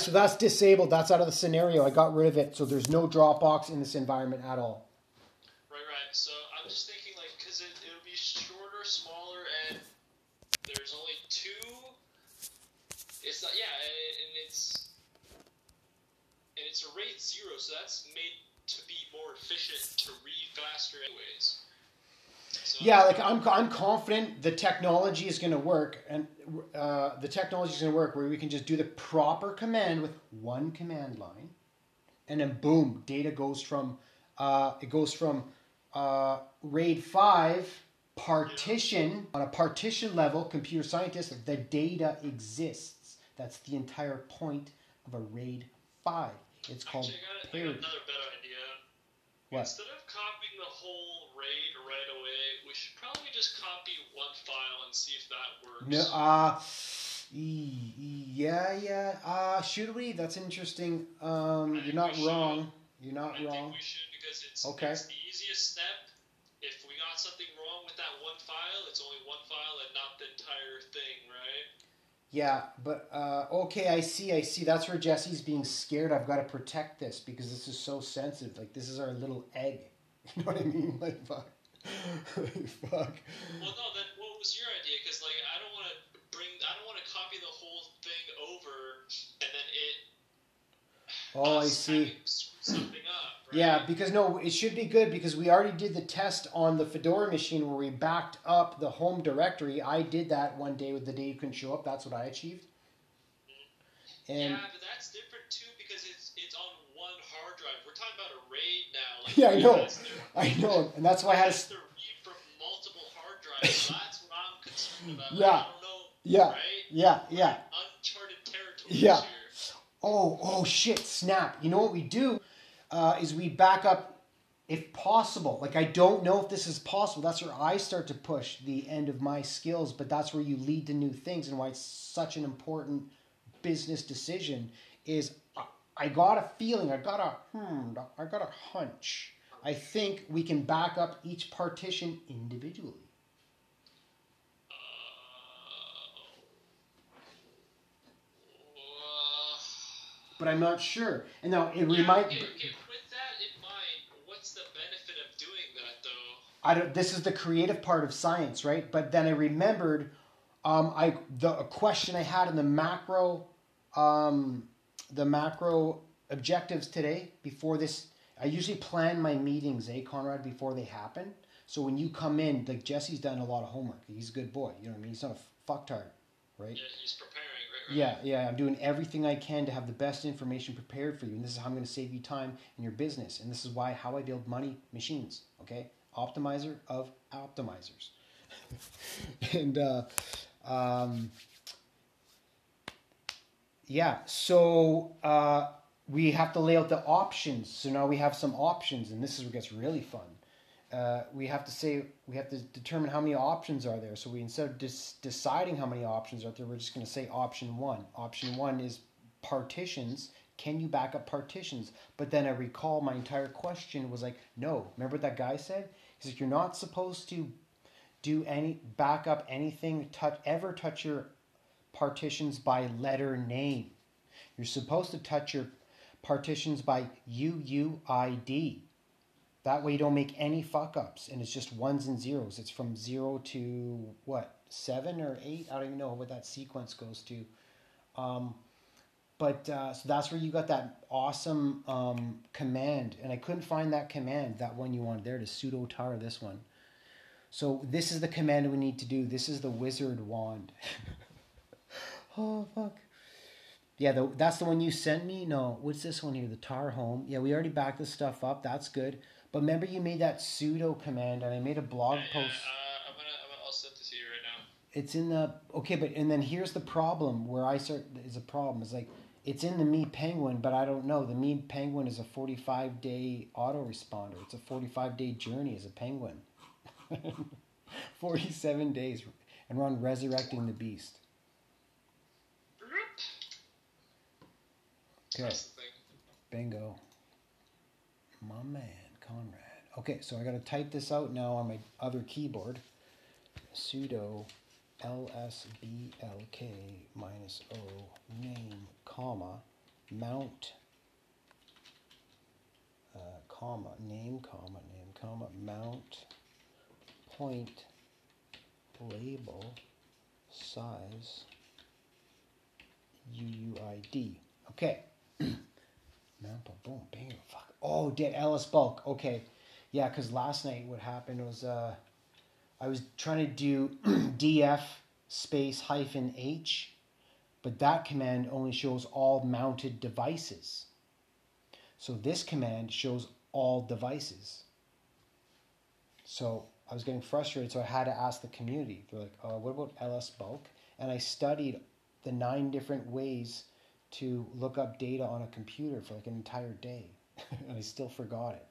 So that's disabled. That's out of the scenario. I got rid of it. So there's no Dropbox in this environment at all. Right, right. So I'm just thinking, like, because it, it'll be shorter, smaller, and there's only two. It's not, yeah, and it's and it's a RAID zero, so that's made to be more efficient to read faster, anyways. So, Yeah, like I'm, I'm confident the technology is going to work, and uh, the technology is going to work where we can just do the proper command with one command line, and then boom, data goes from uh, it goes from uh, RAID five partition on a partition level. Computer scientists, the data exists. That's the entire point of a RAID five. It's called Actually, I got, I got another better idea. What? Instead of copying the whole RAID right away, we should probably just copy one file and see if that works. No, uh, yeah, yeah. Uh, should we? That's interesting. Um, you're not wrong. You're not I wrong. think we should because it's, Okay. it's the easiest step. If we got something wrong with that one file, it's only one file and not the entire thing, right? Yeah, but uh, okay, I see, I see. That's where Jesse's being scared. I've got to protect this because this is so sensitive. Like this is our little egg. You know what I mean? Like fuck, like, fuck. Well, no. Then what was your idea? Because like I don't want to bring, I don't want to copy the whole thing over and then it. Oh, I see. something? Yeah, because no, it should be good because we already did the test on the Fedora machine where we backed up the home directory. I did that one day with the day you couldn't show up. That's what I achieved. And yeah, but that's different too because it's it's on one hard drive. We're talking about a RAID now. Like, Yeah, I know. I know, and that's why I had to. read from multiple hard drives. That's what I'm concerned about. Yeah. I don't know. Yeah, Right? yeah, yeah. Uncharted territory. Yeah. Here. Oh, oh shit, snap. You know what we do uh, is we back up if possible. Like I don't know if this is possible. That's where I start to push the end of my skills, but that's where you lead to new things and why it's such an important business decision is I- I got a feeling, I got a hmm, I got a hunch. I think we can back up each partition individually. Uh, But I'm not sure. And now it yeah, remind okay, okay. With that in mind, what's the benefit of doing that though? I don't. This is the creative part of science, right? But then I remembered, um, I the a question I had in the macro, um, the macro objectives today before this. I usually plan my meetings, eh, Conrad, before they happen. So when you come in, like Jesse's done a lot of homework. He's a good boy. You know what I mean? He's not a fucktard, right? Yeah, he's right. Yeah, yeah, I'm doing everything I can to have the best information prepared for you, and this is how I'm going to save you time in your business, and this is why how I build money machines. Okay, optimizer of optimizers, and uh, um, yeah, so uh, we have to lay out the options. So now we have some options, and this is where it gets really fun. Uh, we have to say we have to determine how many options are there. So we instead of dis- deciding how many options are there, we're just going to say option one. Option one is partitions. Can you back up partitions? But then I recall my entire question was like, no. Remember what that guy said? He's like, you're not supposed to do any back up anything. Touch ever touch your partitions by letter name. You're supposed to touch your partitions by UUID. That way you don't make any fuck ups and it's just ones and zeros. It's from zero to what, seven or eight? I don't even know what that sequence goes to. Um, but uh, so that's where you got that awesome um, command. And I couldn't find that command, that one you wanted there to sudo tar this one. So this is the command we need to do. This is the wizard wand. oh, fuck. Yeah, the, that's the one you sent me. No, what's this one here? The tar home. Yeah, we already backed this stuff up. That's good. But remember, you made that sudo command, and I made a blog Yeah, yeah, post. uh, I'm gonna, I'm gonna, I'll send it to you right now. It's in the okay, but and then here's the problem where I start is a problem. It's like it's in the Me Penguin, but I don't know. The Me Penguin is a 45 day autoresponder. It's a 45 day journey as a penguin. 47 days, and we're on resurrecting the beast. Okay. That's the thing. Bingo. My man, Conrad. Okay, so I got to type this out now on my other keyboard. Sudo lsblk minus o name, comma, mount, uh, comma, name, comma, name, comma, mount, point, label, size, UUID. Okay. mount, boom, bam, fuck. Oh, did Ellis bulk. Okay. Yeah, because last night what happened was uh, I was trying to do df space hyphen h, but that command only shows all mounted devices. So this command shows all devices. So I was getting frustrated, so I had to ask the community. They're like, uh, what about ls bulk? And I studied the nine different ways to look up data on a computer for like an entire day. and I still forgot it.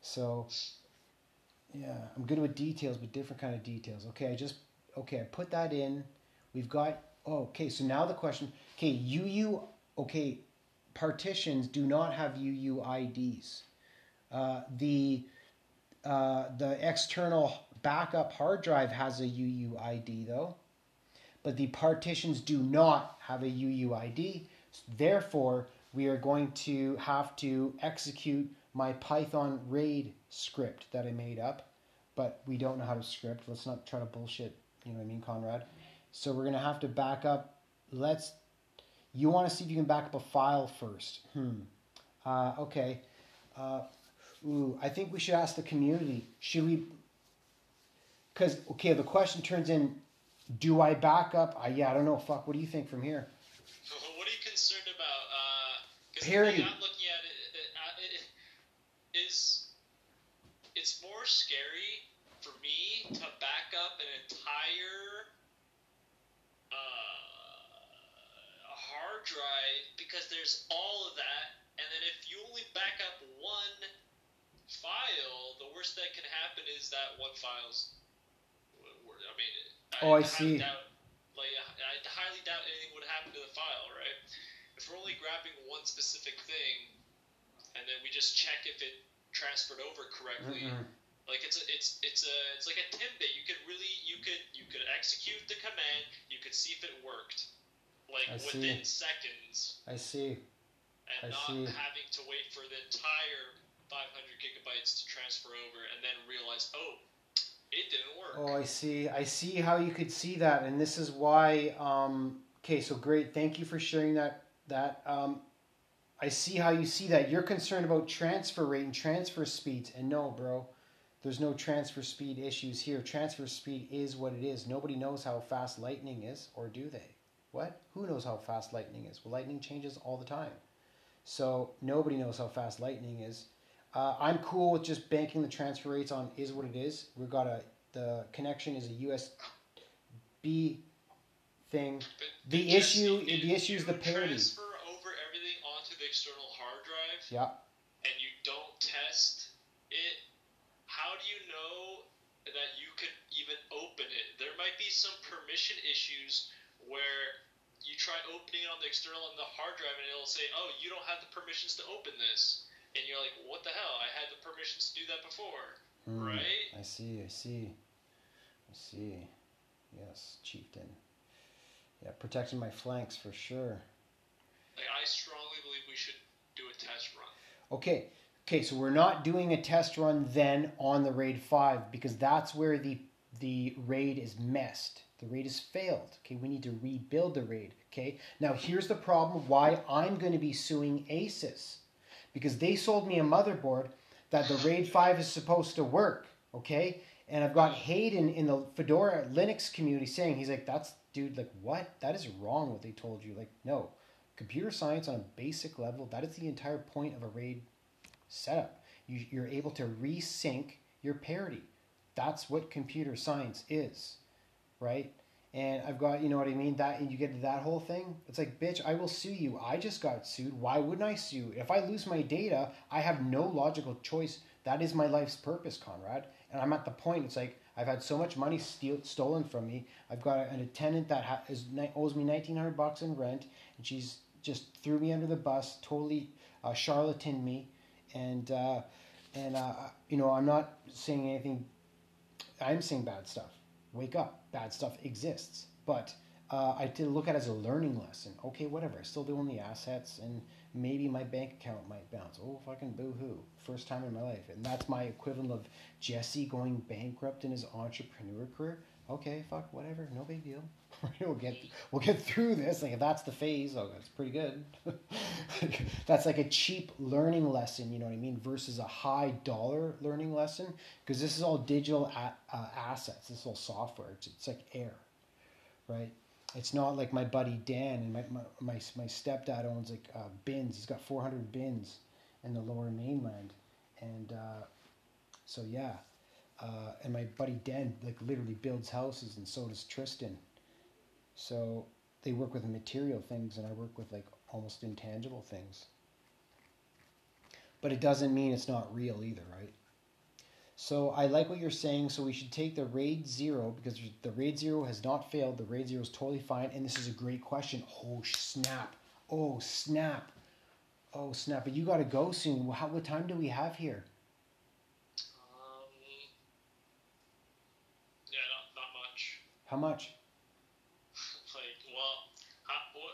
So yeah, I'm good with details, but different kind of details. Okay, I just okay, I put that in. We've got oh, okay. So now the question, okay, UU okay, partitions do not have UUIDs. Uh, the uh, the external backup hard drive has a UUID though, but the partitions do not have a UUID. Therefore, we are going to have to execute my Python RAID script that I made up, but we don't know how to script. Let's not try to bullshit, you know what I mean, Conrad? So we're going to have to back up. Let's, you want to see if you can back up a file first. Hmm. Uh, okay. Uh, ooh, I think we should ask the community. Should we, because, okay, the question turns in, do I back up? Uh, yeah, I don't know. Fuck, what do you think from here? What are you concerned about? Uh, Parity. I'm looking at it, it, uh, it is it's more scary for me to back up an entire uh, hard drive because there's all of that, and then if you only back up one file, the worst that can happen is that one file's. I Oh, I highly see. Doubt, like, I highly doubt anything would happen to the file, right? If we're only grabbing one specific thing, and then we just check if it transferred over correctly, Mm-mm. like it's a, it's it's a it's like a Timbit. You could really you could you could execute the command. You could see if it worked, like I see. within seconds, I see. and I not see. having to wait for the entire 500 gigabytes to transfer over, and then realize, oh, it didn't work. Oh, I see. I see how you could see that, and this is why. Um, okay, so great. Thank you for sharing that. That um, I see how you see that. You're concerned about transfer rate and transfer speeds, and no, bro, there's no transfer speed issues here. Transfer speed is what it is. Nobody knows how fast lightning is, or do they? What? Who knows how fast lightning is? Well, lightning changes all the time, so nobody knows how fast lightning is. Uh, I'm cool with just banking the transfer rates on is what it is. We've got a the connection is a USB thing. But The issue- the issue is the parity. Transfer over everything onto the external hard drive, Yeah. and you don't test it. How do you know that you could even open it? There might be some permission issues where you try opening it on the external and the hard drive, and it'll say, "Oh, you don't have the permissions to open this," and you're like, "What the hell? I had the permissions to do that before." Hmm, Right? I see. I see. I see. Yes, chieftain. Yeah, protecting my flanks for sure. Like, I strongly believe we should do a test run. Okay. Okay, so we're not doing a test run then on the raid 5 because that's where the the raid is messed. The raid has failed. Okay, we need to rebuild the raid. Okay? Now here's the problem why I'm going to be suing Asus. Because they sold me a motherboard that the RAID 5 is supposed to work, okay? And I've got Hayden in the Fedora Linux community saying, he's like, that's, dude, like, what? That is wrong what they told you. Like, no. Computer science on a basic level, that is the entire point of a RAID setup. You, you're able to resync your parity. That's what computer science is, right? And I've got, you know what I mean? That and you get that whole thing. It's like, bitch, I will sue you. I just got sued. Why wouldn't I sue? If I lose my data, I have no logical choice. That is my life's purpose, Conrad. And I'm at the point. It's like I've had so much money steal, stolen from me. I've got an attendant that ha- is, owes me nineteen hundred bucks in rent, and she's just threw me under the bus, totally uh, charlatan me, and uh, and uh, you know I'm not saying anything. I'm saying bad stuff. Wake up, bad stuff exists. But uh, I did look at it as a learning lesson. Okay, whatever. I still doing the assets, and maybe my bank account might bounce. Oh, fucking boo hoo. First time in my life. And that's my equivalent of Jesse going bankrupt in his entrepreneur career. Okay, fuck, whatever. No big deal. we'll get we'll get through this. Like if that's the phase, oh, that's pretty good. that's like a cheap learning lesson. You know what I mean? Versus a high dollar learning lesson because this is all digital a- uh, assets. This is all software. It's, it's like air, right? It's not like my buddy Dan and my my my, my stepdad owns like uh, bins. He's got four hundred bins in the Lower Mainland, and uh, so yeah. Uh, and my buddy Dan like literally builds houses, and so does Tristan. So they work with material things, and I work with like almost intangible things. But it doesn't mean it's not real either, right? So I like what you're saying. So we should take the RAID zero because the RAID zero has not failed. The RAID zero is totally fine, and this is a great question. Oh snap! Oh snap! Oh snap! But you got to go soon. How, what time do we have here? Um, yeah, not, not much. How much? like, well,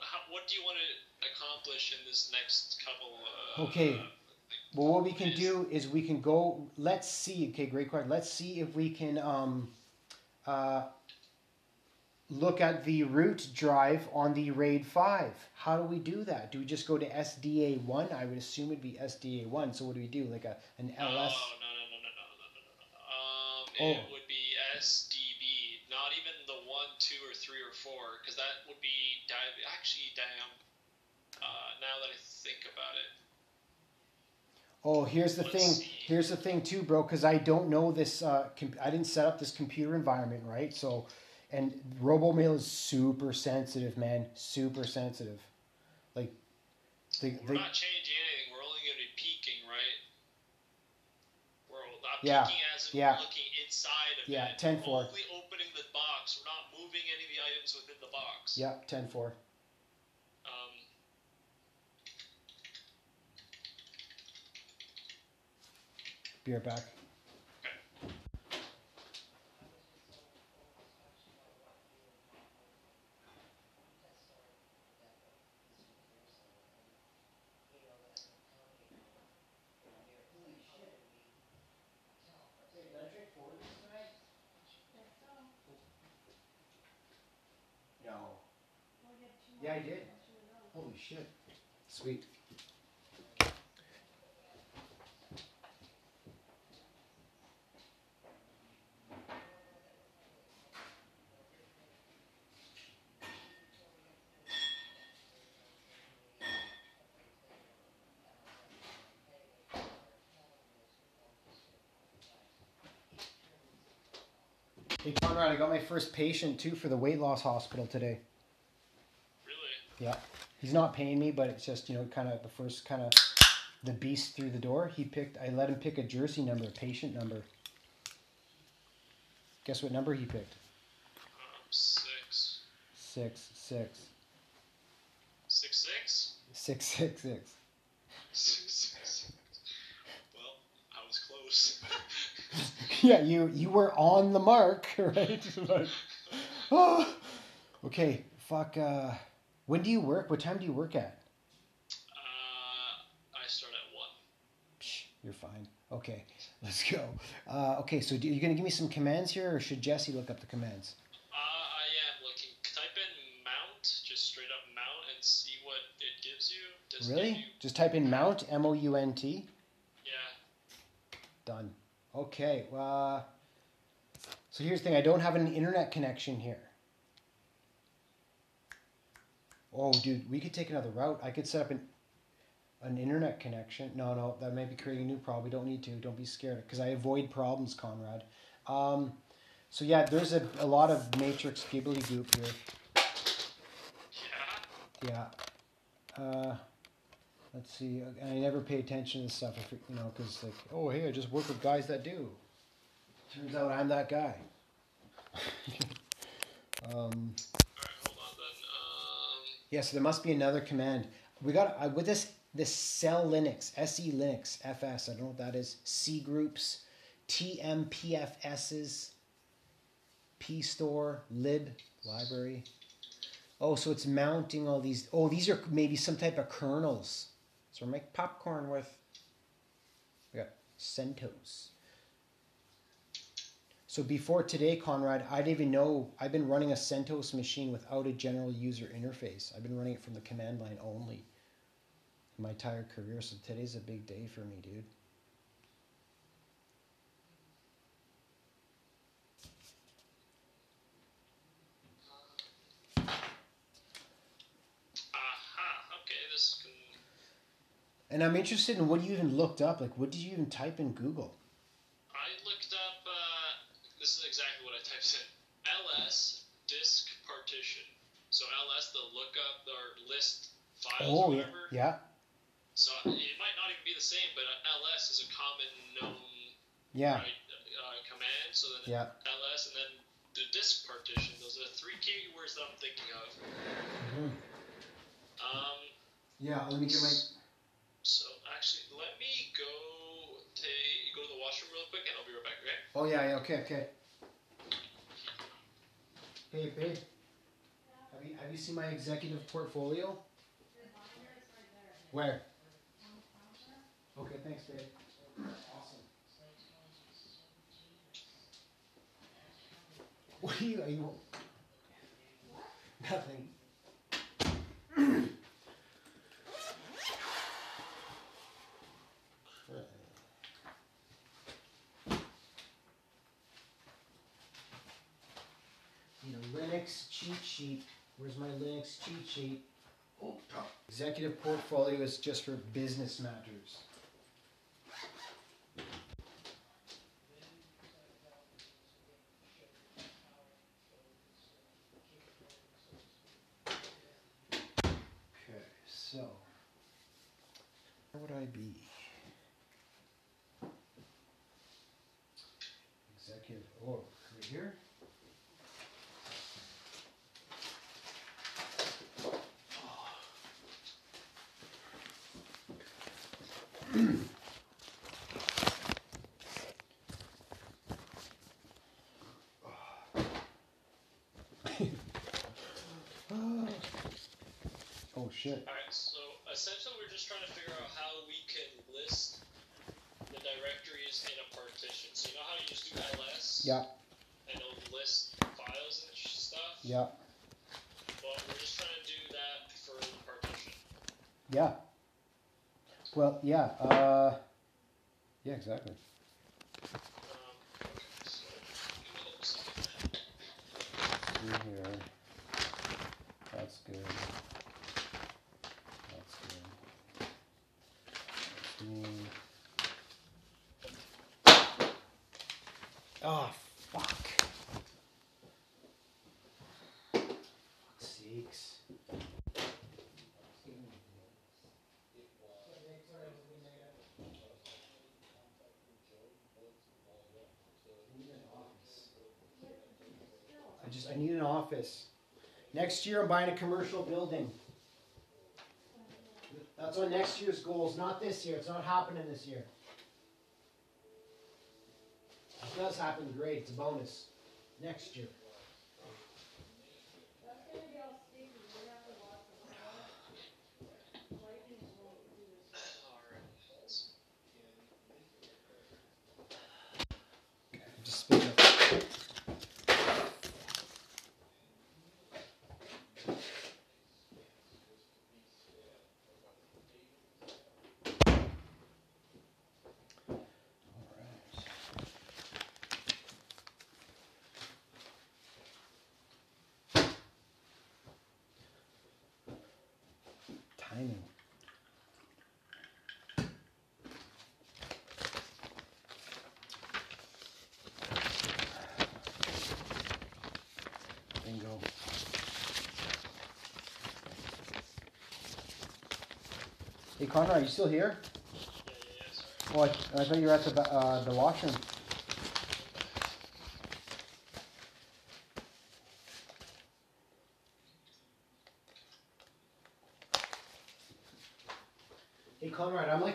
how, what, do you want to accomplish in this next couple? Uh, Okay. Uh, Well, what we can do is we can go. Let's see. Okay, great question. Let's see if we can um, uh, look at the root drive on the RAID five. How do we do that? Do we just go to SDA one? I would assume it'd be SDA one. So what do we do? Like a an no, no, no, LS? no, no, no, no, no, no, no. Um, Oh. it would be SDB, not even the one, two, or three, or four, because that would be dive. Actually, damn. Uh, now that I think about it, Oh, here's the Let's thing. see. Here's the thing too, bro. Because I don't know this. Uh, com- I didn't set up this computer environment, right? So, and RoboMail is super sensitive, man. Super sensitive. Like, they, we're they, not changing anything. We're only going to be peeking, right? We're not Yeah, peeking as in yeah. we're looking inside of Yeah, it. 10-4. Only opening the box. We're not moving any of the items within the box. yeah, ten four. Um, Be right back. Yeah, I did. Holy shit. Sweet. Hey Conrad, I got my first patient too for the weight loss hospital today. Yeah. He's not paying me, but it's just, you know, kind of the first kind of the beast through the door. He picked, I let him pick a jersey number, a patient number. Guess what number he picked? Six. Six, six, Six, six? six, six, six. Six, six. Well, I was close. yeah, you you were on the mark, right? But- oh, okay, fuck. Uh, when do you work? What time do you work at? uh, I start at one. Psh, you're fine. Okay, let's go. Uh, okay, so do, you gonna give me some commands here, or should Jesse look up the commands? Uh, I am looking. Type in mount, just straight up mount, and see what it gives you. Does give Really? you- Just type in mount M O U N T. yeah. Done. Okay. Uh, so here's the thing. I don't have an internet connection here. Oh, dude, we could take another route. I could set up an an internet connection. No, no, that may be creating a new problem. We don't need to. Don't be scared, because I avoid problems, Conrad. Um, so yeah, there's a, a lot of matrix gibbly goop here. Yeah. Uh, let's see. I never pay attention to stuff, if you know, because like, oh hey, I just work with guys that do. Turns out I'm that guy. um, yeah, so there must be another command. We got uh, with this this cell Linux, SE Linux, FS. I don't know what that is. C groups, TMPFSs, P store, lib library. Oh, so it's mounting all these. Oh, these are maybe some type of kernels. So we're making popcorn with. We got CentOS. So before today, Conrad, I didn't even know. I've been running a CentOS machine without a general user interface. I've been running it from the command line only my entire career. So today's a big day for me, dude. Aha. Okay, this can. And I'm interested in what you even looked up. Like, what did you even type in Google? I looked up. Uh, this is exactly what I typed in. LS disk partition. So LS, the lookup or list files or Oh, yeah. So it might not even be the same, but uh, LS is a common known Yeah. right, uh, command. So then Yeah. LS and then the disk partition. Those are the three keywords that I'm thinking of. Mhm. Um, Yeah. Let me get my. so actually, let me go take go to the washroom real quick, and I'll be right back. Okay. Oh yeah. Yeah. Okay. Okay. Hey, babe. Have you have you seen my executive portfolio? Where? Okay. Thanks, Dave. Awesome. What are you? Are you? Nothing. Need a Linux cheat sheet. Where's my Linux cheat sheet? Executive portfolio is just for business matters. Okay, so where would I be? Executive. Oh, right here. Oh shit. All right. So essentially, we're just trying to figure out how we can list the directories in a partition. So you know how you just do ls Yeah, and it'll list files and stuff. yeah, Well, we're just trying to do that for the partition. yeah. Well, yeah, uh, yeah, exactly. Um, okay, so give me a little second. Through here. That's good. That's good. That's me. Oh, fuck. Fuck's sakes. I just I need an office. Next year I'm buying a commercial building. That's on next year's goals, not this year. It's not happening this year. If it does happen, great. It's a bonus. Next year. Alright. Just spin it. Alright. Timing. Bingo. Hey Connor, are you still here? Yeah, yeah, yeah, sorry. Oh, I, I thought you were at the uh, the washroom.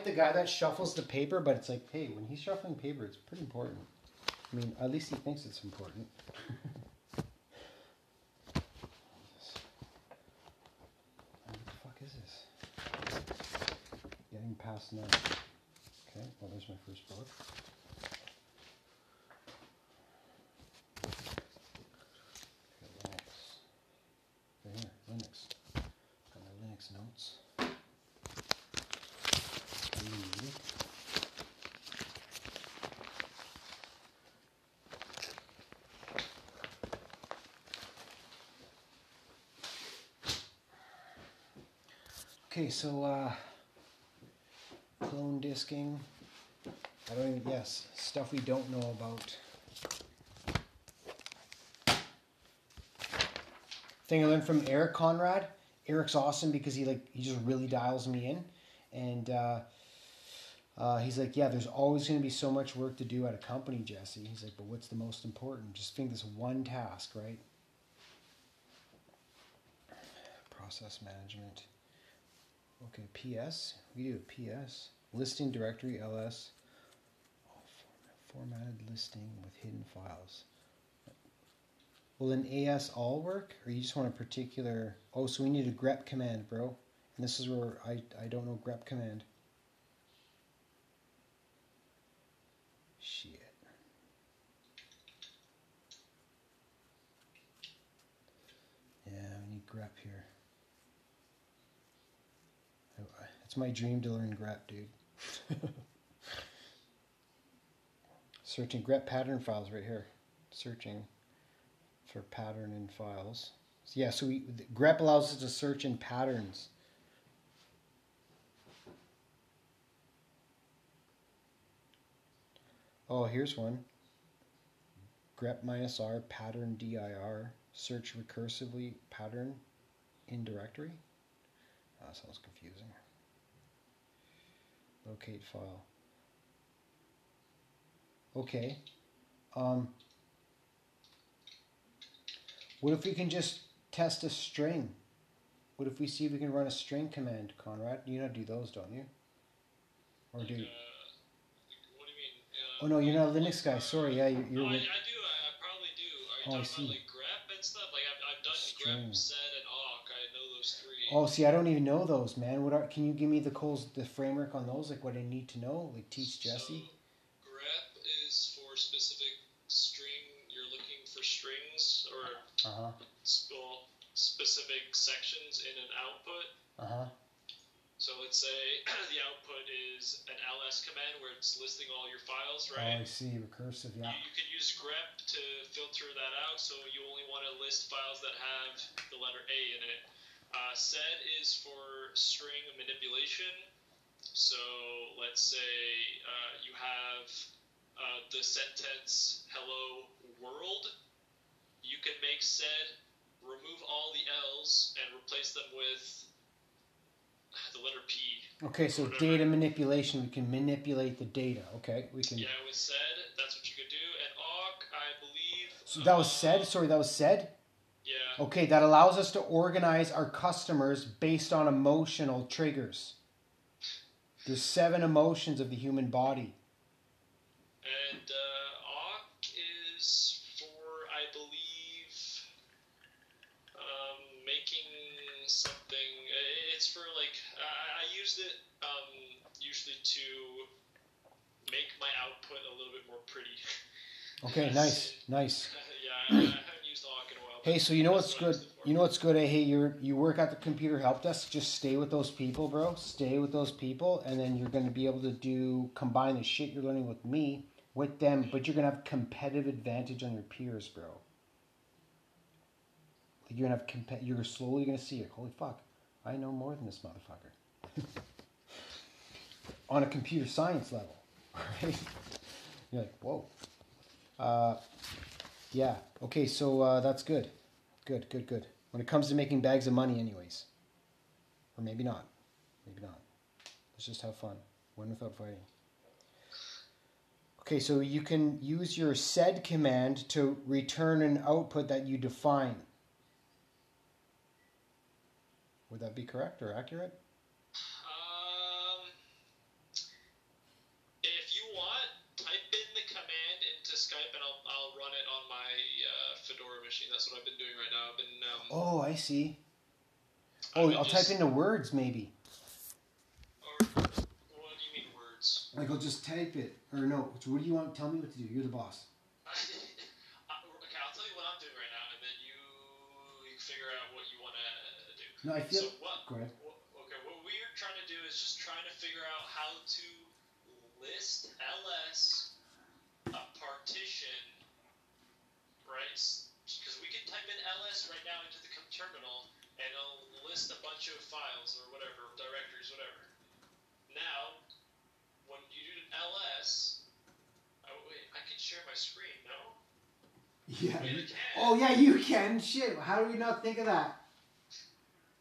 the guy that shuffles the paper, but it's like, hey, when he's shuffling paper, it's pretty important. I mean, at least he thinks it's important. what the fuck is this? Getting past nine. Okay, well, there's my first book. Okay, so uh, clone disking. I don't even, yes, stuff we don't know about. Thing I learned from Eric Conrad. Eric's awesome because he like he just really dials me in, and uh, uh, he's like, yeah, there's always going to be so much work to do at a company, Jesse. He's like, but what's the most important? Just think this one task, right? Process management. Okay, PS. We do PS. Listing directory ls. Oh, format, formatted listing with hidden files. Will an AS all work, or you just want a particular? Oh, so we need a grep command, bro. And this is where I I don't know grep command. Shit. Yeah, we need grep here. I- I- It's my dream to learn grep, dude. Searching grep pattern files right here. Searching for pattern in files. So yeah, so we grep allows us to search in patterns. Oh, here's one. grep minus r pattern dir search recursively pattern in directory. That sounds confusing. Locate file. Okay. Um, what if we can just test a string? What if we see if we can run a string command, Conrad? You know do those, don't you? Or do uh, what do you mean? Uh, Oh no, you're not a Linux guy. Sorry, yeah, you're. No, you're I, I do. I, I probably do. Are you Oh, I talking see. about like grep and stuff? Like I've, I've done String. grep, sed, and awk. I know those three. Oh, see, I don't even know those, man. What are? Can you give me the codes, the framework on those? Like what I need to know? Like teach Jesse. So, grep is for specific string. You're looking for strings or Uh huh. sp- specific sections in an output. Uh huh. So let's say the output is an ls command where it's listing all your files, Oh, right? I see. Recursive. Yeah. You, you can use grep to filter that out, so you only want to list files that have the letter A in it. Uh, sed is for string manipulation. So let's say uh, you have uh, the sentence "Hello World." You can make sed remove all the L's and replace them with the letter P. Okay, so Whatever. data manipulation. We can manipulate the data. Okay, we can. Yeah, with sed, that's what you could do. And awk, I believe. So that was uh, sed. Sorry, that was sed. Okay, that allows us to organize our customers based on emotional triggers. There's seven emotions of the human body. And uh, awk is for, I believe, um, making something. uh, It's for like I, I used it um, usually to make my output a little bit more pretty. Okay, nice, nice. yeah, I, I haven't used awk in a while. Hey, so you know what's good? You know what's good? Hey, you you work at the computer help desk. Just stay with those people, bro. Stay with those people, and then you're going to be able to do combine the shit you're learning with me with them. But you're going to have competitive advantage on your peers, bro. You're gonna have comp- You're slowly to see it. Holy fuck! I know more than this motherfucker. on a computer science level, right? You're like, whoa. Uh, yeah. Okay. So uh, that's good. Good. Good. Good. When it comes to making bags of money, anyways. Or maybe not. Maybe not. Let's just have fun. Win without fighting. Okay, so you can use your sed command to return an output that you define. Would that be correct or accurate? That's what I've been doing right now. I've been um, Oh, I see. Oh, I'll type just- into words maybe. Or, Like I'll just type it or no. What do you want? Tell me what to do. You're the boss. Okay, I'll tell you what I'm doing right now, and then you, you figure out what you want to do. No, I feel. So what? Go ahead. wh- Okay, what we're trying to do is just trying to figure out how to list ls a partition, right? Type in ls right now into the terminal, and it'll list a bunch of files or whatever, directories, whatever. Now, when you do an ls, oh wait, I can share my screen, no? Yeah. Wait, you-. Oh yeah, you can. Shit. How do we not think of that?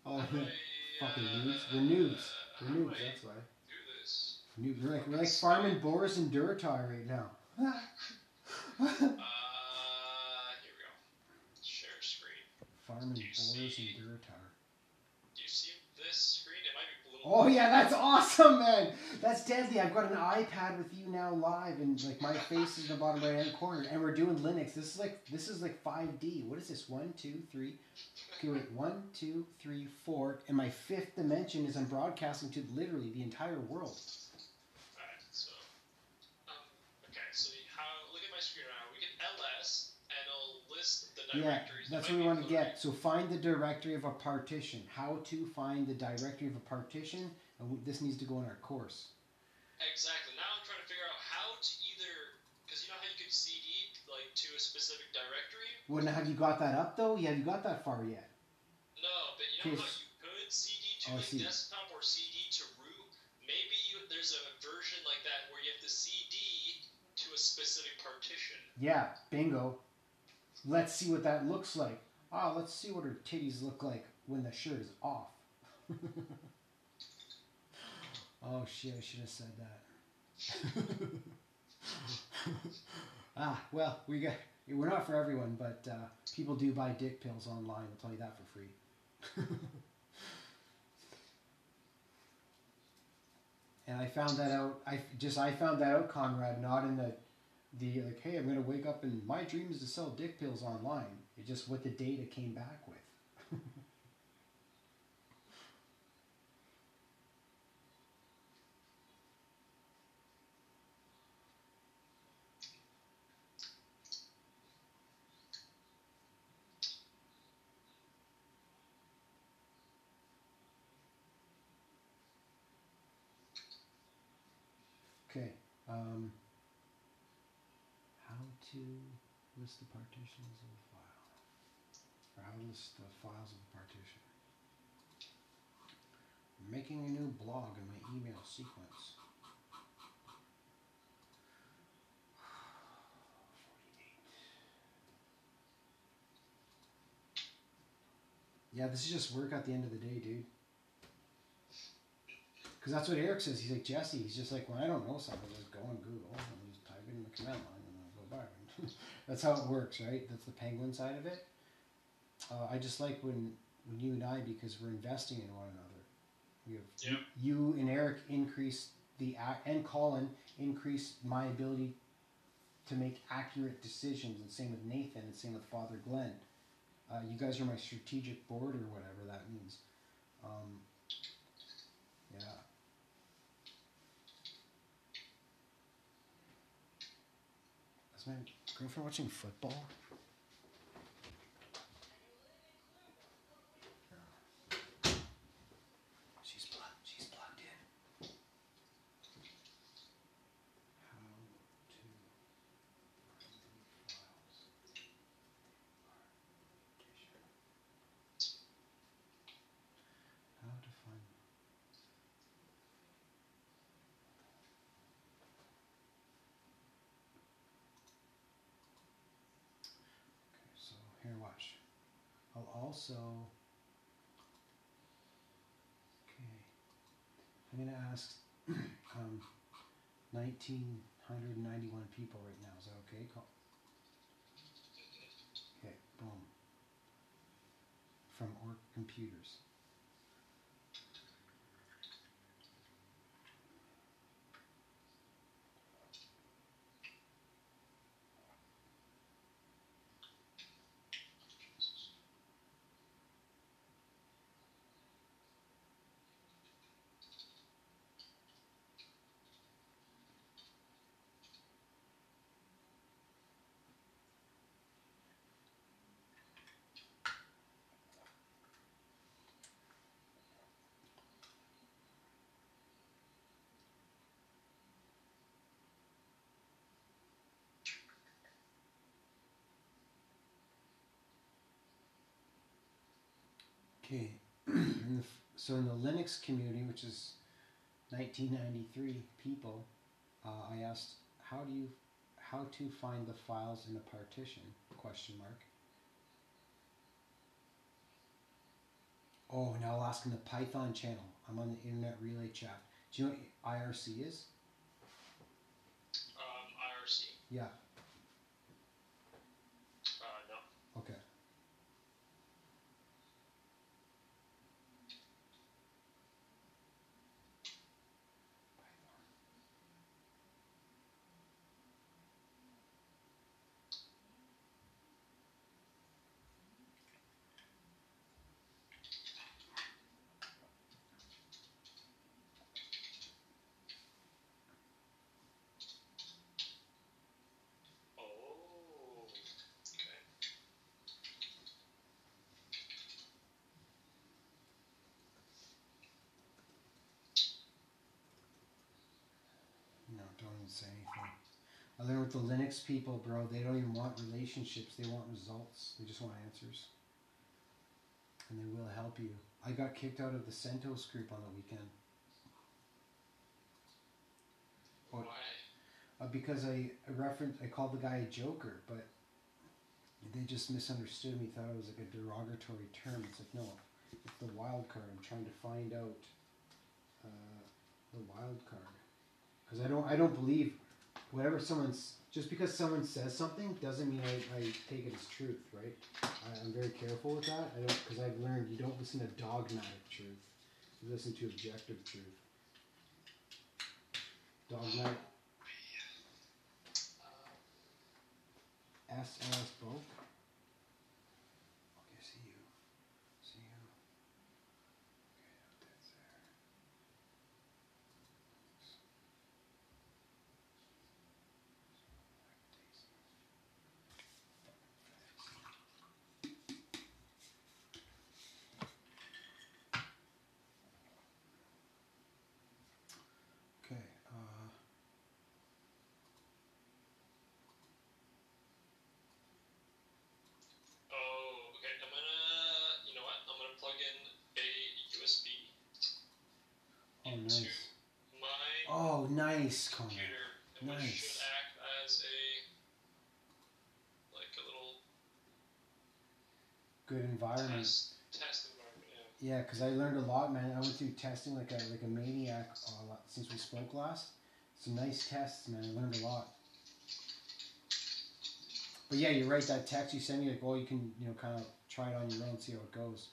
Oh, I, fucking uh, noobs. We're noobs. We're noobs. I That's why. do this? Noobs. We're like we're like farming Boris and Durotar right now. Uh, here we go. Share screen. farming Do you and see- Durotar. Do you see this screen? It might be blue. Oh yeah, that's awesome, man. That's deadly. I've got an iPad with you now live, and like my face is in the bottom right hand corner, and we're doing Linux. This is like this is like 5D. What is this? One, two, three. Okay, wait. One, two, three, four, and my fifth dimension is I'm broadcasting to literally the entire world. Alright, so. Um, okay, so how. Look at my screen right now. We can ls, and it'll list the Yeah, directories. that that's what we want to get. So find the directory of a partition. How to find the directory of a partition. And w- this needs to go in our course. Exactly. Now I'm trying to figure out how to either. Because you know how you could cd, like, to a specific directory? Well, now have you got that up though? Yeah, you got that far yet? No, but you know how you could cd to Oh, like desktop or cd to root? Maybe you, there's a version like that where you have to cd to a specific partition. Yeah, bingo. Let's see what that looks like. Ah, let's see what her titties look like when the shirt is off. oh shit, I should have said that. ah, well, we got we're not for everyone, but uh, people do buy dick pills online. I'll tell you that for free. and I found that out. I just I found that out, Conrad, not in the the like, hey, I'm gonna wake up and my dream is to sell dick pills online. It's just what the data came back with. okay. Um, how to list the partitions of a file, or how to list the files of a partition. I'm making a new blog in my email sequence. 48. Yeah, this is just work at the end of the day, dude. Because that's what Eric says. He's like, Jesse, he's just like, when I don't know something, I just go on Google and just type in the command line and I'll go back. that's how it works, right? That's the penguin side of it. Uh, I just like when, when you and I, because we're investing in one another. We have Yep. you and Eric increase the and Colin increase my ability to make accurate decisions, and same with Nathan, and same with Father Glenn. Uh, you guys are my strategic board, or whatever that means. Um, yeah. Is my girlfriend watching football? She's plugged. She's plugged in. How to files. How to find. Okay, watch. I'll also. Okay. I'm going to ask um, 1,991 people right now. Is that okay? Col- Okay, boom. From Orc Computers. Okay, so in the Linux community, which is 1993 people, uh, I asked, how do you, how to find the files in a partition? Question mark. Oh, now I'll ask in the Python channel. I'm on the Internet Relay chat. Do you know what IRC is? Um, IRC? Yeah. Uh, no. Okay. Oh. Okay. No, don't say anything. I learned with the Linux people, bro, they don't even want relationships, they want results. They just want answers. And they will help you. I got kicked out of the CentOS group on the weekend. Why? Uh, because I, I referenced, I called the guy a joker, but they just misunderstood me, thought it was like a derogatory term. It's like, no, it's the wild card. I'm trying to find out uh, the wild card. Because I don't, I don't believe whatever someone's, just because someone says something doesn't mean I, I take it as truth, right? I, I'm very careful with that. I don't, because I've learned you don't listen to dogmatic truth. You listen to objective truth. Dogmatic Um, SS both. Okay, see you. See you. Okay, that's there. Okay, uh, oh, okay. I'm gonna, you know what? I'm gonna plug in a USB oh into nice. my Oh nice, Connor. computer, which Nice. should act as a like a little Good environment. test test environment. Yeah. Yeah, because I learned a lot, man. I went through testing like a like a maniac uh, since we spoke last. Some nice tests, man. I learned a lot. But yeah, you're right. That text you sent me, like, well, you can, you know, kind of try it on your own, see how it goes.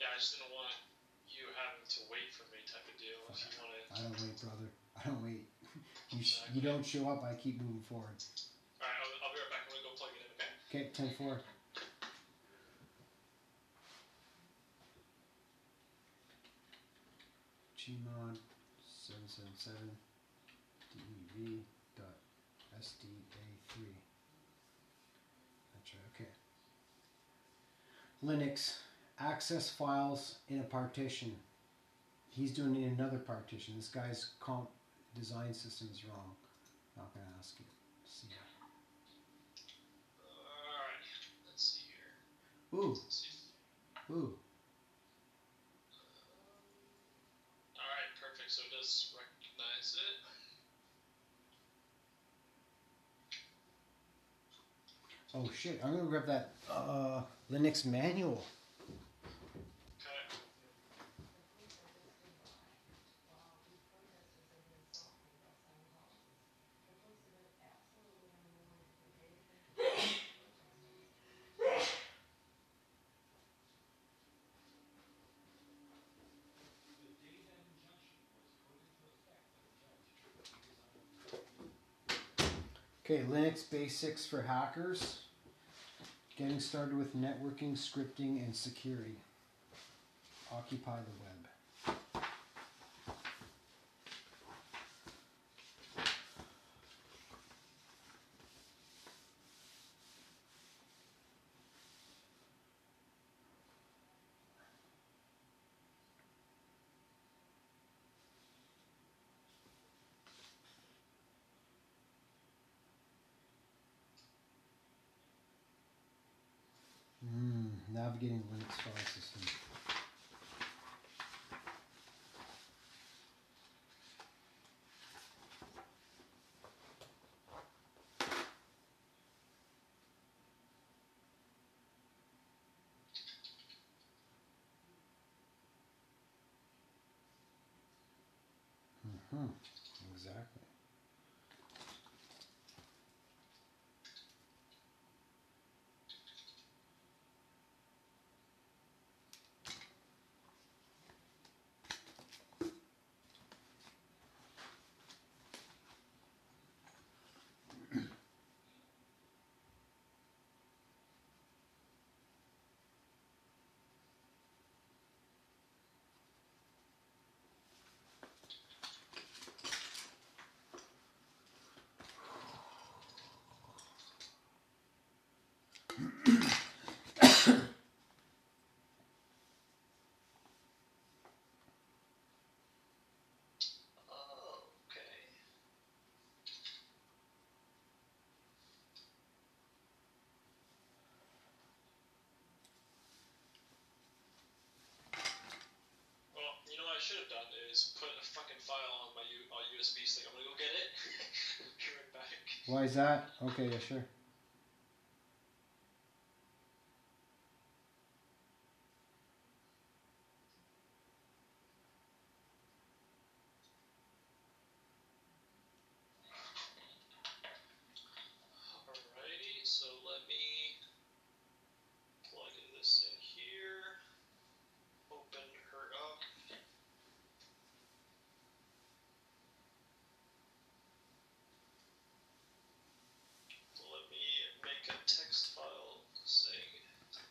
Yeah, I just didn't want you having to wait for me type of deal. If you want to. I don't wait, brother. I don't wait. You sh- you don't show up, I keep moving forward. All right, I'll, I'll be right back. I'm gonna go plug it in. Okay. Okay, ten four. chmod seven seven seven dev dot sda three. That's right. Okay. Linux access files in a partition. He's doing it in another partition. This guy's comp design system is wrong. I'm Not gonna ask you. See. All right. Let's see here. Ooh, ooh. All right, perfect. So it does recognize it. Oh shit! I'm gonna grab that uh, Linux manual. Okay. Okay, Linux basics for hackers. Getting started with networking, scripting, and security. Occupy the web. Hmm. Exactly. Have done is put a fucking file on my U- USB stick. I'm gonna go get it. Be right back. Why is that? Okay, yeah, sure. Alrighty, so let me plug this in here. Open her up. Let me make a text file saying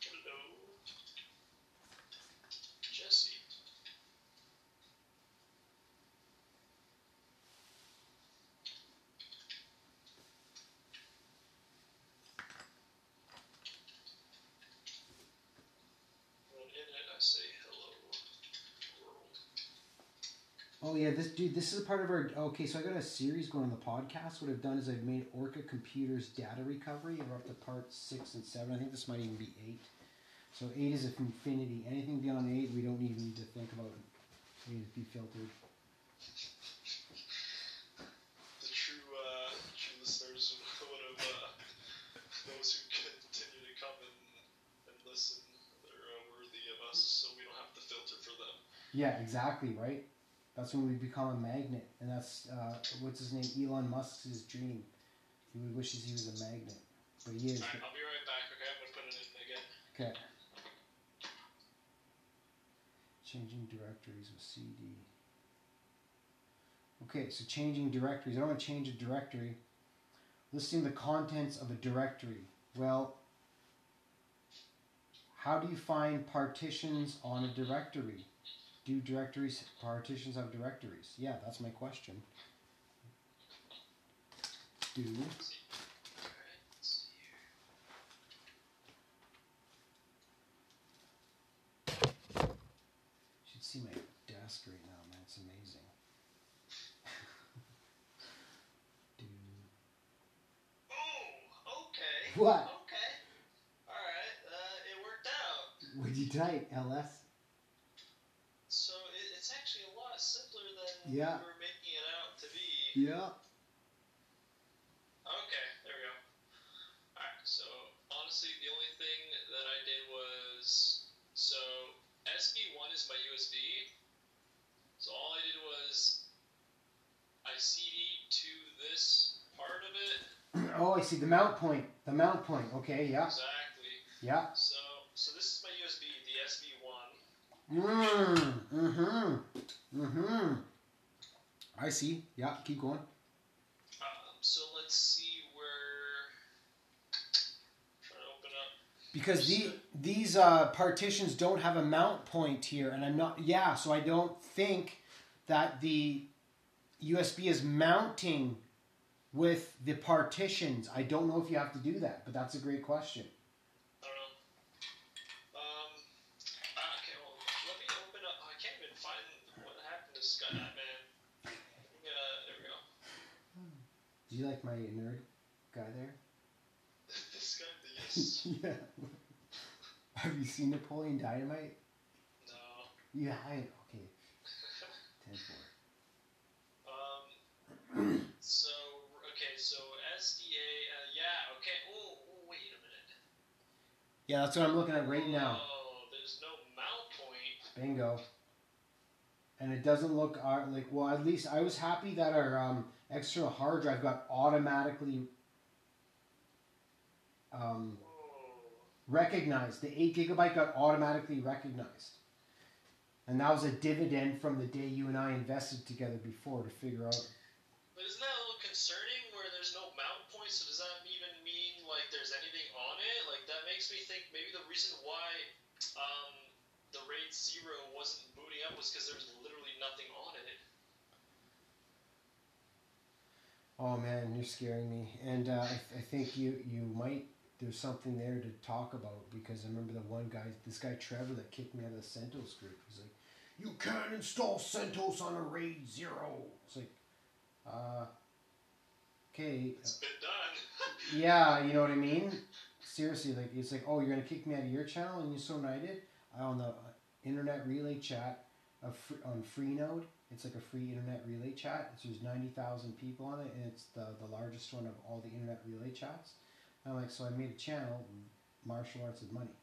hello, Jesse. When in it, I say hello, world. Oh yeah, this dude. This is a part of our. Okay, so I got a series going on the podcast. What I've done is I've made Orca Computers data recovery, we're up to part six and seven. I think this might even be eight. So eight is infinity. Anything beyond eight, we don't even need to think about. It. We need to be filtered. The true, uh, true listeners would have, uh, those who continue to come and, and listen, they're uh, worthy of us, so we don't have to filter for them. Yeah, exactly. Right. That's when we become a magnet, and that's uh, what's his name, Elon Musk's dream. He wishes he was a magnet, but he is. Alright, I'll be right back, okay? I'm gonna put it in again. Okay. Changing directories with CD. Okay, so changing directories. I don't want to change a directory. Listing the contents of a directory. Well, how do you find partitions on a directory? Do directories partitions have directories? Yeah, that's my question. Do Alright, let's see here. you should see my desk right now, man. It's amazing. Do Oh, okay. What? Okay. Alright, uh, it worked out. Would you type ls? So it, it's actually a lot simpler than Yeah. we were making it out to be. Yeah. Okay, there we go. Alright, so honestly, the only thing that I did was so SB1 is my USB. So all I did was I CD to this part of it. Oh, I see the mount point. The mount point. Okay, yeah, Exactly. yeah. So so this is my USB, the SB1. Mm, mm-hmm, mm-hmm. I see. Yeah, keep going. Um, so let's see where. Trying to open up. Because the, these uh, partitions don't have a mount point here, and I'm not. Yeah, so I don't think that the USB is mounting with the partitions. I don't know if you have to do that, but that's a great question. I don't know. Um. ah, okay, well, let me open up. I can't even find what happened to Skynet, man. Yeah, there we go. Do you like my nerd guy there? this guy, yes. yeah. Have you seen Napoleon Dynamite? No. Yeah, I okay. Ten four. Um. so okay, so SDA. Uh, yeah. Okay. Oh, oh, wait a minute. Yeah, that's what I'm looking at right now. Oh, there's no mount point. Bingo. And it doesn't look uh, like well. At least I was happy that our um, external hard drive got automatically um, recognized. The eight gigabyte got automatically recognized, and that was a dividend from the day you and I invested together before to figure out. But isn't that a little concerning where there's no mount point? So does that even mean like there's anything on it? Like that makes me think maybe the reason why um, the RAID zero wasn't booting up was because there was literally nothing on it. Oh man, you're scaring me, and uh, I, I think you you might. There's something there to talk about because I remember the one guy, this guy Trevor, that kicked me out of the CentOS group. He's like, "You can't install CentOS on a RAID zero. It's like, uh, okay, It's been done. yeah, you know what I mean. Seriously, like it's like, oh, you're gonna kick me out of your channel, and you're so I on the internet relay chat of on Freenode. It's like a free internet relay chat. It's, there's ninety thousand people on it, and it's the the largest one of all the internet relay chats. And I'm like, so I made a channel, Martial Arts of Money.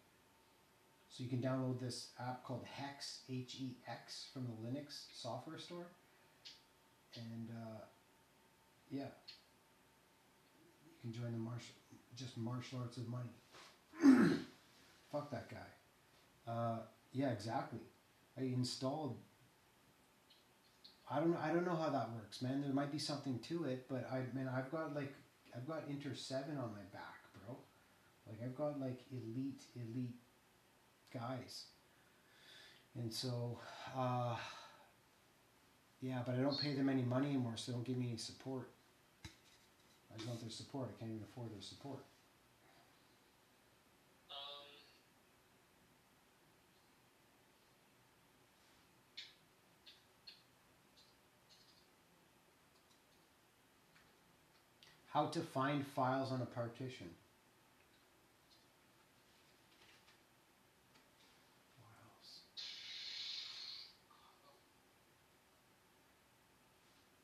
So you can download this app called Hex H E X from the Linux software store, and uh, yeah, you can join the martial just martial arts of money. Fuck that guy. Uh, yeah, exactly. I installed. I don't. I don't know how that works, man. There might be something to it, but I man, I've got like I've got Inter Seven on my back, bro. Like I've got like elite, elite guys, and so uh, yeah, but I don't pay them any money anymore, so they don't give me any support. I just want their support. I can't even afford their support. How to find files on a partition.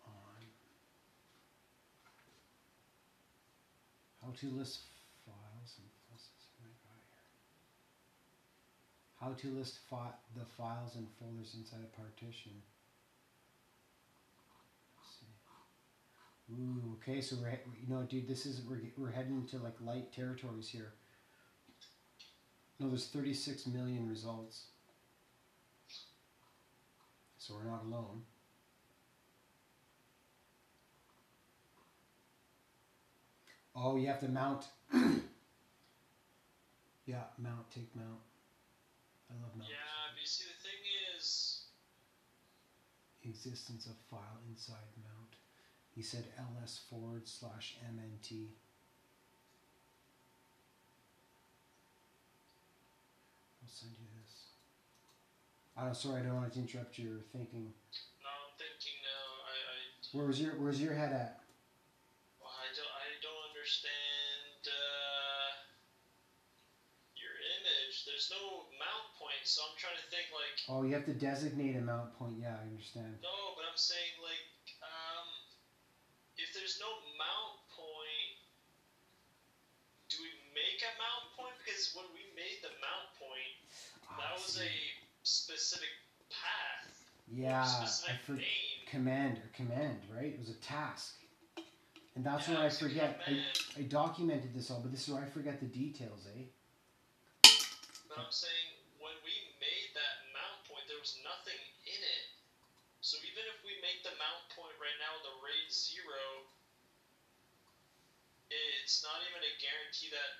On. How to list files and folders. Oh Here? How to list fi- the files and folders inside a partition. Let's see. Ooh, okay, so we're you know, dude, this is we're we're heading into like light territories here. No, there's 36 million results, so we're not alone. Oh, you have to mount. yeah, mount, take mount. I love mount. yeah, but you see, the thing is, Existence of file inside mount. He said ls forward slash mnt. I'll send you this. I don't. Sorry, I don't want to interrupt your thinking. no, I'm thinking now. I, I, Where was your Where's your head at? well, I don't, I don't understand uh, your image. There's no mount point, so I'm trying to think like. Oh, you have to designate a mount point. Yeah, I understand. No, but I'm saying like, there's no mount point, do we make a mount point? Because when we made the mount point, Ah, that was a specific path, yeah. a I specific for name. command or command, right? It was a task, and that's Yeah, where I forget. I. I documented this all, but this is where I forget the details, eh? But I'm saying when we made that mount point, there was nothing in it. So even if we make the mount point right now, the RAID zero, it's not even a guarantee that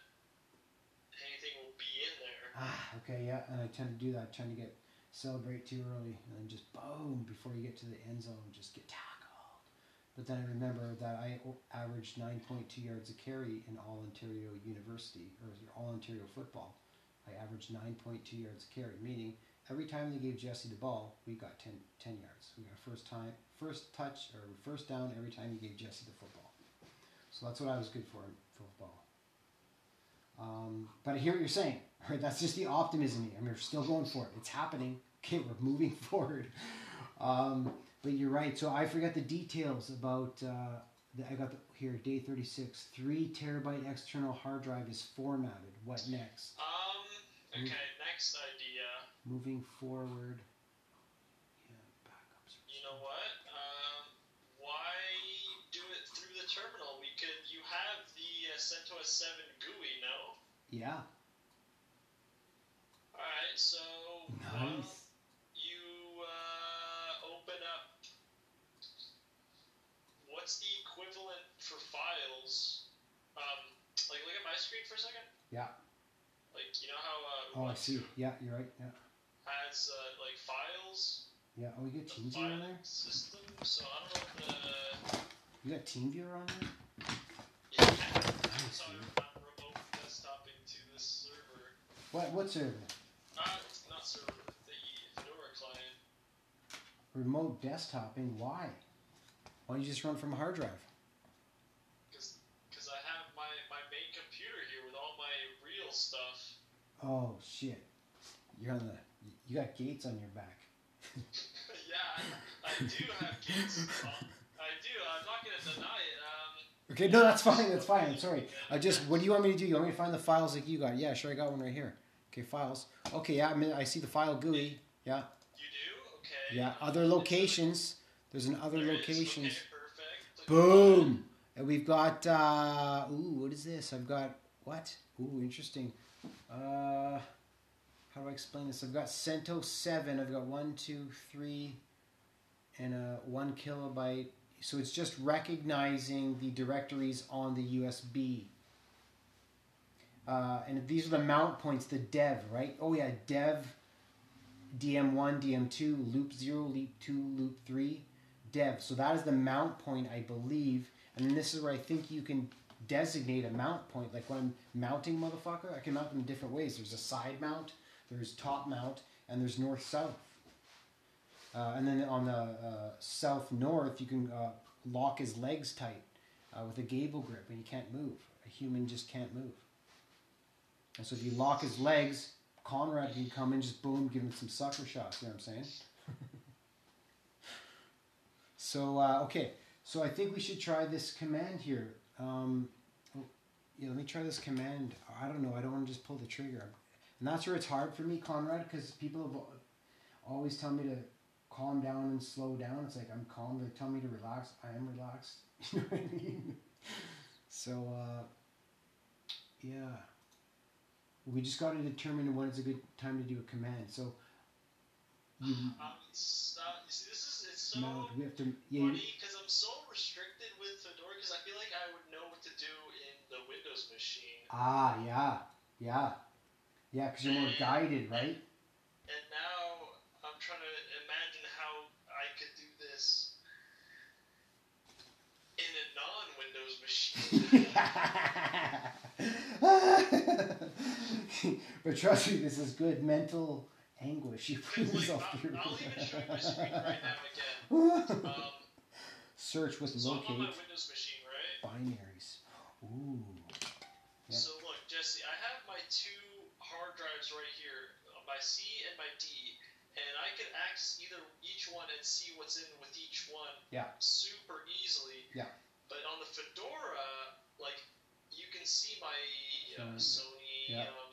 anything will be in there. Ah, okay, yeah, and I tend to do that, trying to get celebrate too early, and then just boom before you get to the end zone, just get tackled. But then I remember that I averaged 9.2 yards a carry in All Ontario University or All Ontario football. I averaged 9.2 yards a carry, meaning every time they gave Jesse the ball, we got 10, 10 yards. We got first time, first touch or first down every time you gave Jesse the football. So that's what I was good for in football. Um, but I hear what you're saying. Right? That's just the optimism. I mean, we're still going for it. It's happening. Okay, we're moving forward. Um, but you're right. So I forgot the details about. Uh, I got the, here day 36. Three terabyte external hard drive is formatted. What next? Um. Okay. Next idea. Moving forward. Yeah, backups. You know what? Um. Why do it through the terminal? We could. You have the uh, CentOS 7 GUI, no? Yeah. All right. So. um, Nice. you uh, open up. What's the equivalent for files? Um, like look at my screen for a second. Yeah. Like you know how uh, Oh, I see. Yeah, you're right. Yeah. Has uh, like files, Yeah. Oh, you got TeamViewer on there? system. So I don't know if the You got TeamViewer on there? yeah. Nice, So. I'm remote desktoping to this server. What, what server? Uh, not server, the Fedora client. Remote desktoping? Why? Why don't you just run from a hard drive? Because I have my, my main computer here with all my real stuff. Oh, shit. You're on the. You got gates on your back. yeah, I, I do have gates. I do. I'm not going to deny it. Um, Okay, no, that's fine. That's fine. I'm sorry. I just. What do you want me to do? You want me to find the files like you got? Yeah, sure. I got one right here. Okay, files. Okay, yeah. I mean, I see the file GUI. Yeah, you do? Okay. yeah. Other locations. There's an other There locations. Okay, perfect. Boom. And we've got. uh Ooh, what is this? I've got what? Ooh, interesting. Uh How do I explain this? I've got CentOS seven. I've got one, two, three, and a one kilobyte. So it's just recognizing the directories on the USB. Uh, and these are the mount points, the dev, right? Oh yeah, dev, DM1, DM2, loop 0, loop 2, loop 3, dev. So that is the mount point, I believe. And this is where I think you can designate a mount point. Like when I'm mounting motherfucker, I can mount them different ways. There's a side mount, there's top mount, and there's north south. Uh, and then on the uh, south north, you can uh, lock his legs tight uh, with a gable grip, and he can't move. A human just can't move. And so if you lock his legs, Conrad can come in, just boom, give him some sucker shots. You know what I'm saying? so uh, okay, so I think we should try this command here. Um, oh, yeah, let me try this command. I don't know. I don't want to just pull the trigger. And that's where it's hard for me, Conrad, because people have always tell me to calm down and slow down. It's like I'm calm. They tell me to relax. I am relaxed. You know what I mean? So uh, yeah, we just got to determine when it's a good time to do a command. So you Um, you see, this is it's so mount. We have to. Yeah, funny because I'm so restricted with Fedora because I feel like I would know what to do in the Windows machine. ah, yeah, yeah, yeah. Because you're more guided, right? And now I'm trying to imagine how I could do this in a non-Windows machine. but trust me, this is good mental anguish. You put It's like, yourself I'll, through. I'll even show you my screen right now again. Um, Search with so I'm on my locate Windows machine, right? binaries. Ooh. So look, Jesse, I have my two drives right here, uh, my C and my D, and I could access either each one and see what's in with each one Yeah. super easily. Yeah. But on the Fedora, like you can see my uh. Sony Yeah. um,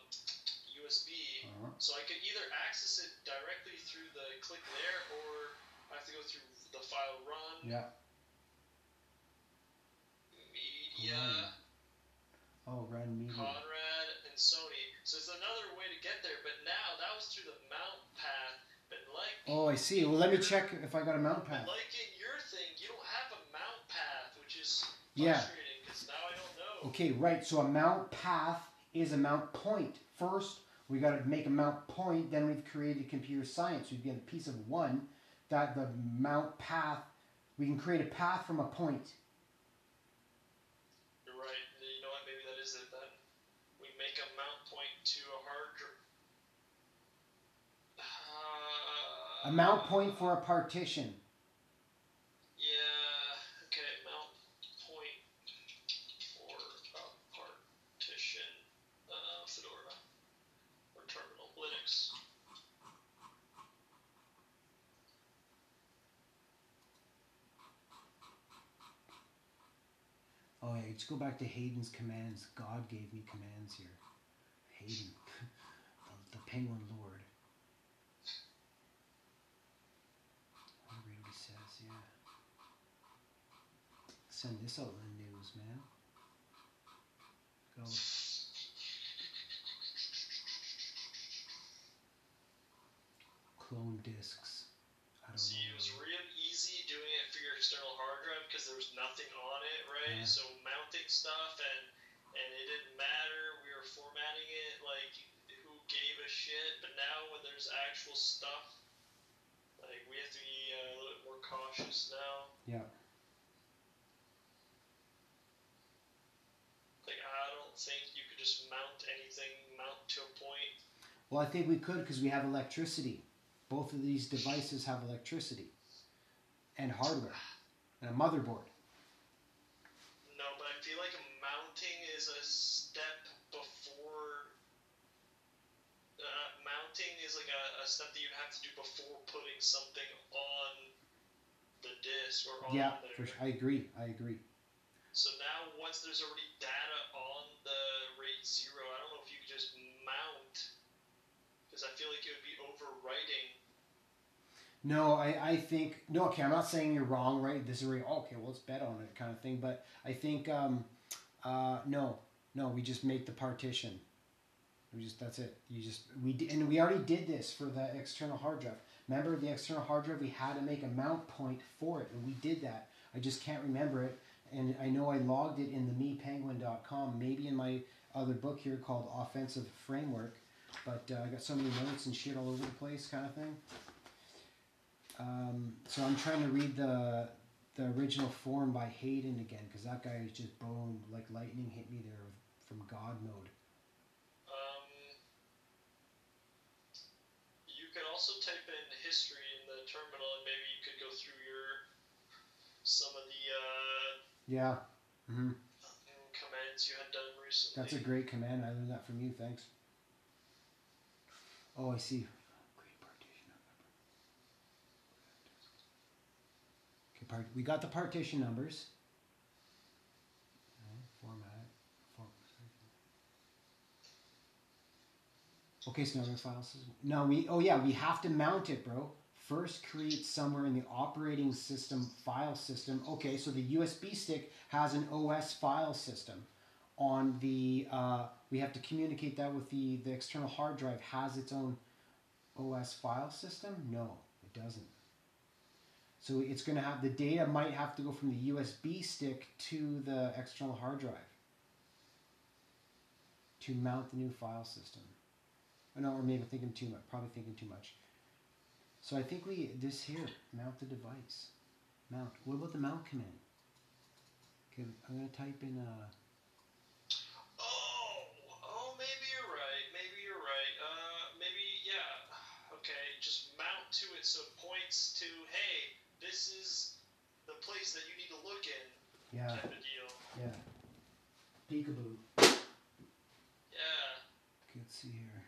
USB, Uh-huh. so I could either access it directly through the click there, or I have to go through the file run, Yeah. media. Oh, run media. Conrad and Sony. So it's another way to get there, but now that was through the mount path. But like, Oh, I see. Well, let me check if I got a mount path. like in your thing, you don't have a mount path, which is Yeah. frustrating because now I don't know. Okay, right. So a mount path is a mount point. First, we got to make a mount point. Then we've created computer science. We get a piece of one that the mount path. We can create a path from a point. A mount point for a partition. Yeah, okay, mount point for a partition. Uh, Fedora or terminal Linux. Oh yeah, let's go back to Hayden's commands. God gave me commands here. Hayden, the, the penguin lord. Send this out in the news, man. Go. Clone discs. I don't See, it was real easy doing it for your external hard drive because there was nothing on it, right? Yeah. So mounting stuff and and it didn't matter. We were formatting it like who gave a shit. But now when there's actual stuff, like we have to be uh, a little bit more cautious now. Yeah. Like I don't think you could just mount anything, mount to a point. Well, I think we could because we have electricity. Both of these devices have electricity and hardware and a motherboard. No, but I feel like mounting is a step before. Uh, mounting is like a, a step that you have to do before putting something on the disc or on Yeah, there. for sure. I agree. I agree. So now, once there's already data on the RAID zero, I don't know if you could just mount, because I feel like it would be overwriting. No, I, I think no. Okay, I'm not saying you're wrong, right? This is really okay. Well, let's bet on it, kind of thing. But I think um, uh, no, no. We just make the partition. We just that's it. You just we di- and we already did this for the external hard drive. Remember the external hard drive? We had to make a mount point for it, and we did that. I just can't remember it, and I know I logged it in the mepenguin.com. Maybe in my other book here called Offensive Framework, but uh, I got so many notes and shit all over the place, kind of thing. Um, so I'm trying to read the the original form by Hayden again because that guy is just bone like lightning hit me there from God mode. Um, you can also type in history in the terminal, and maybe you could go through your some of the uh, Yeah, hmm commands you had done recently. that's a great command. I learned that from you. Thanks. Oh, I see. Great partition number. Okay, part, we got the partition numbers. Okay, Okay, so now the file system. No, we. Oh yeah, we have to mount it, bro. First, create somewhere in the operating system file system. Okay, so the USB stick has an OS file system. On the, uh, we have to communicate that with the the external hard drive. Has its own OS file system? No, it doesn't. So it's going to have the data might have to go from the USB stick to the external hard drive to mount the new file system. Oh, no, or maybe I'm thinking too much. Probably thinking too much. So I think we this here mount the device. Mount. What about the mount command? Okay, I'm gonna type in uh. Oh, oh, maybe you're right. Maybe you're right. Uh, maybe yeah. Okay, just mount to it so it points to hey, this is the place that you need to look in. Yeah, Type of deal. yeah. Peekaboo. Yeah. Okay, let's see here.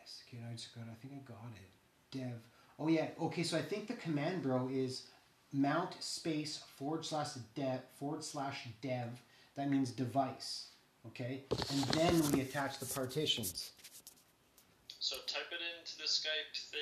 Yes, okay, I just got. I think I got it. Dev. Oh yeah. Okay, so I think the command, bro, is mount space forward slash dev forward slash dev. That means device. Okay, and then we attach the partitions. So type it into the Skype thing.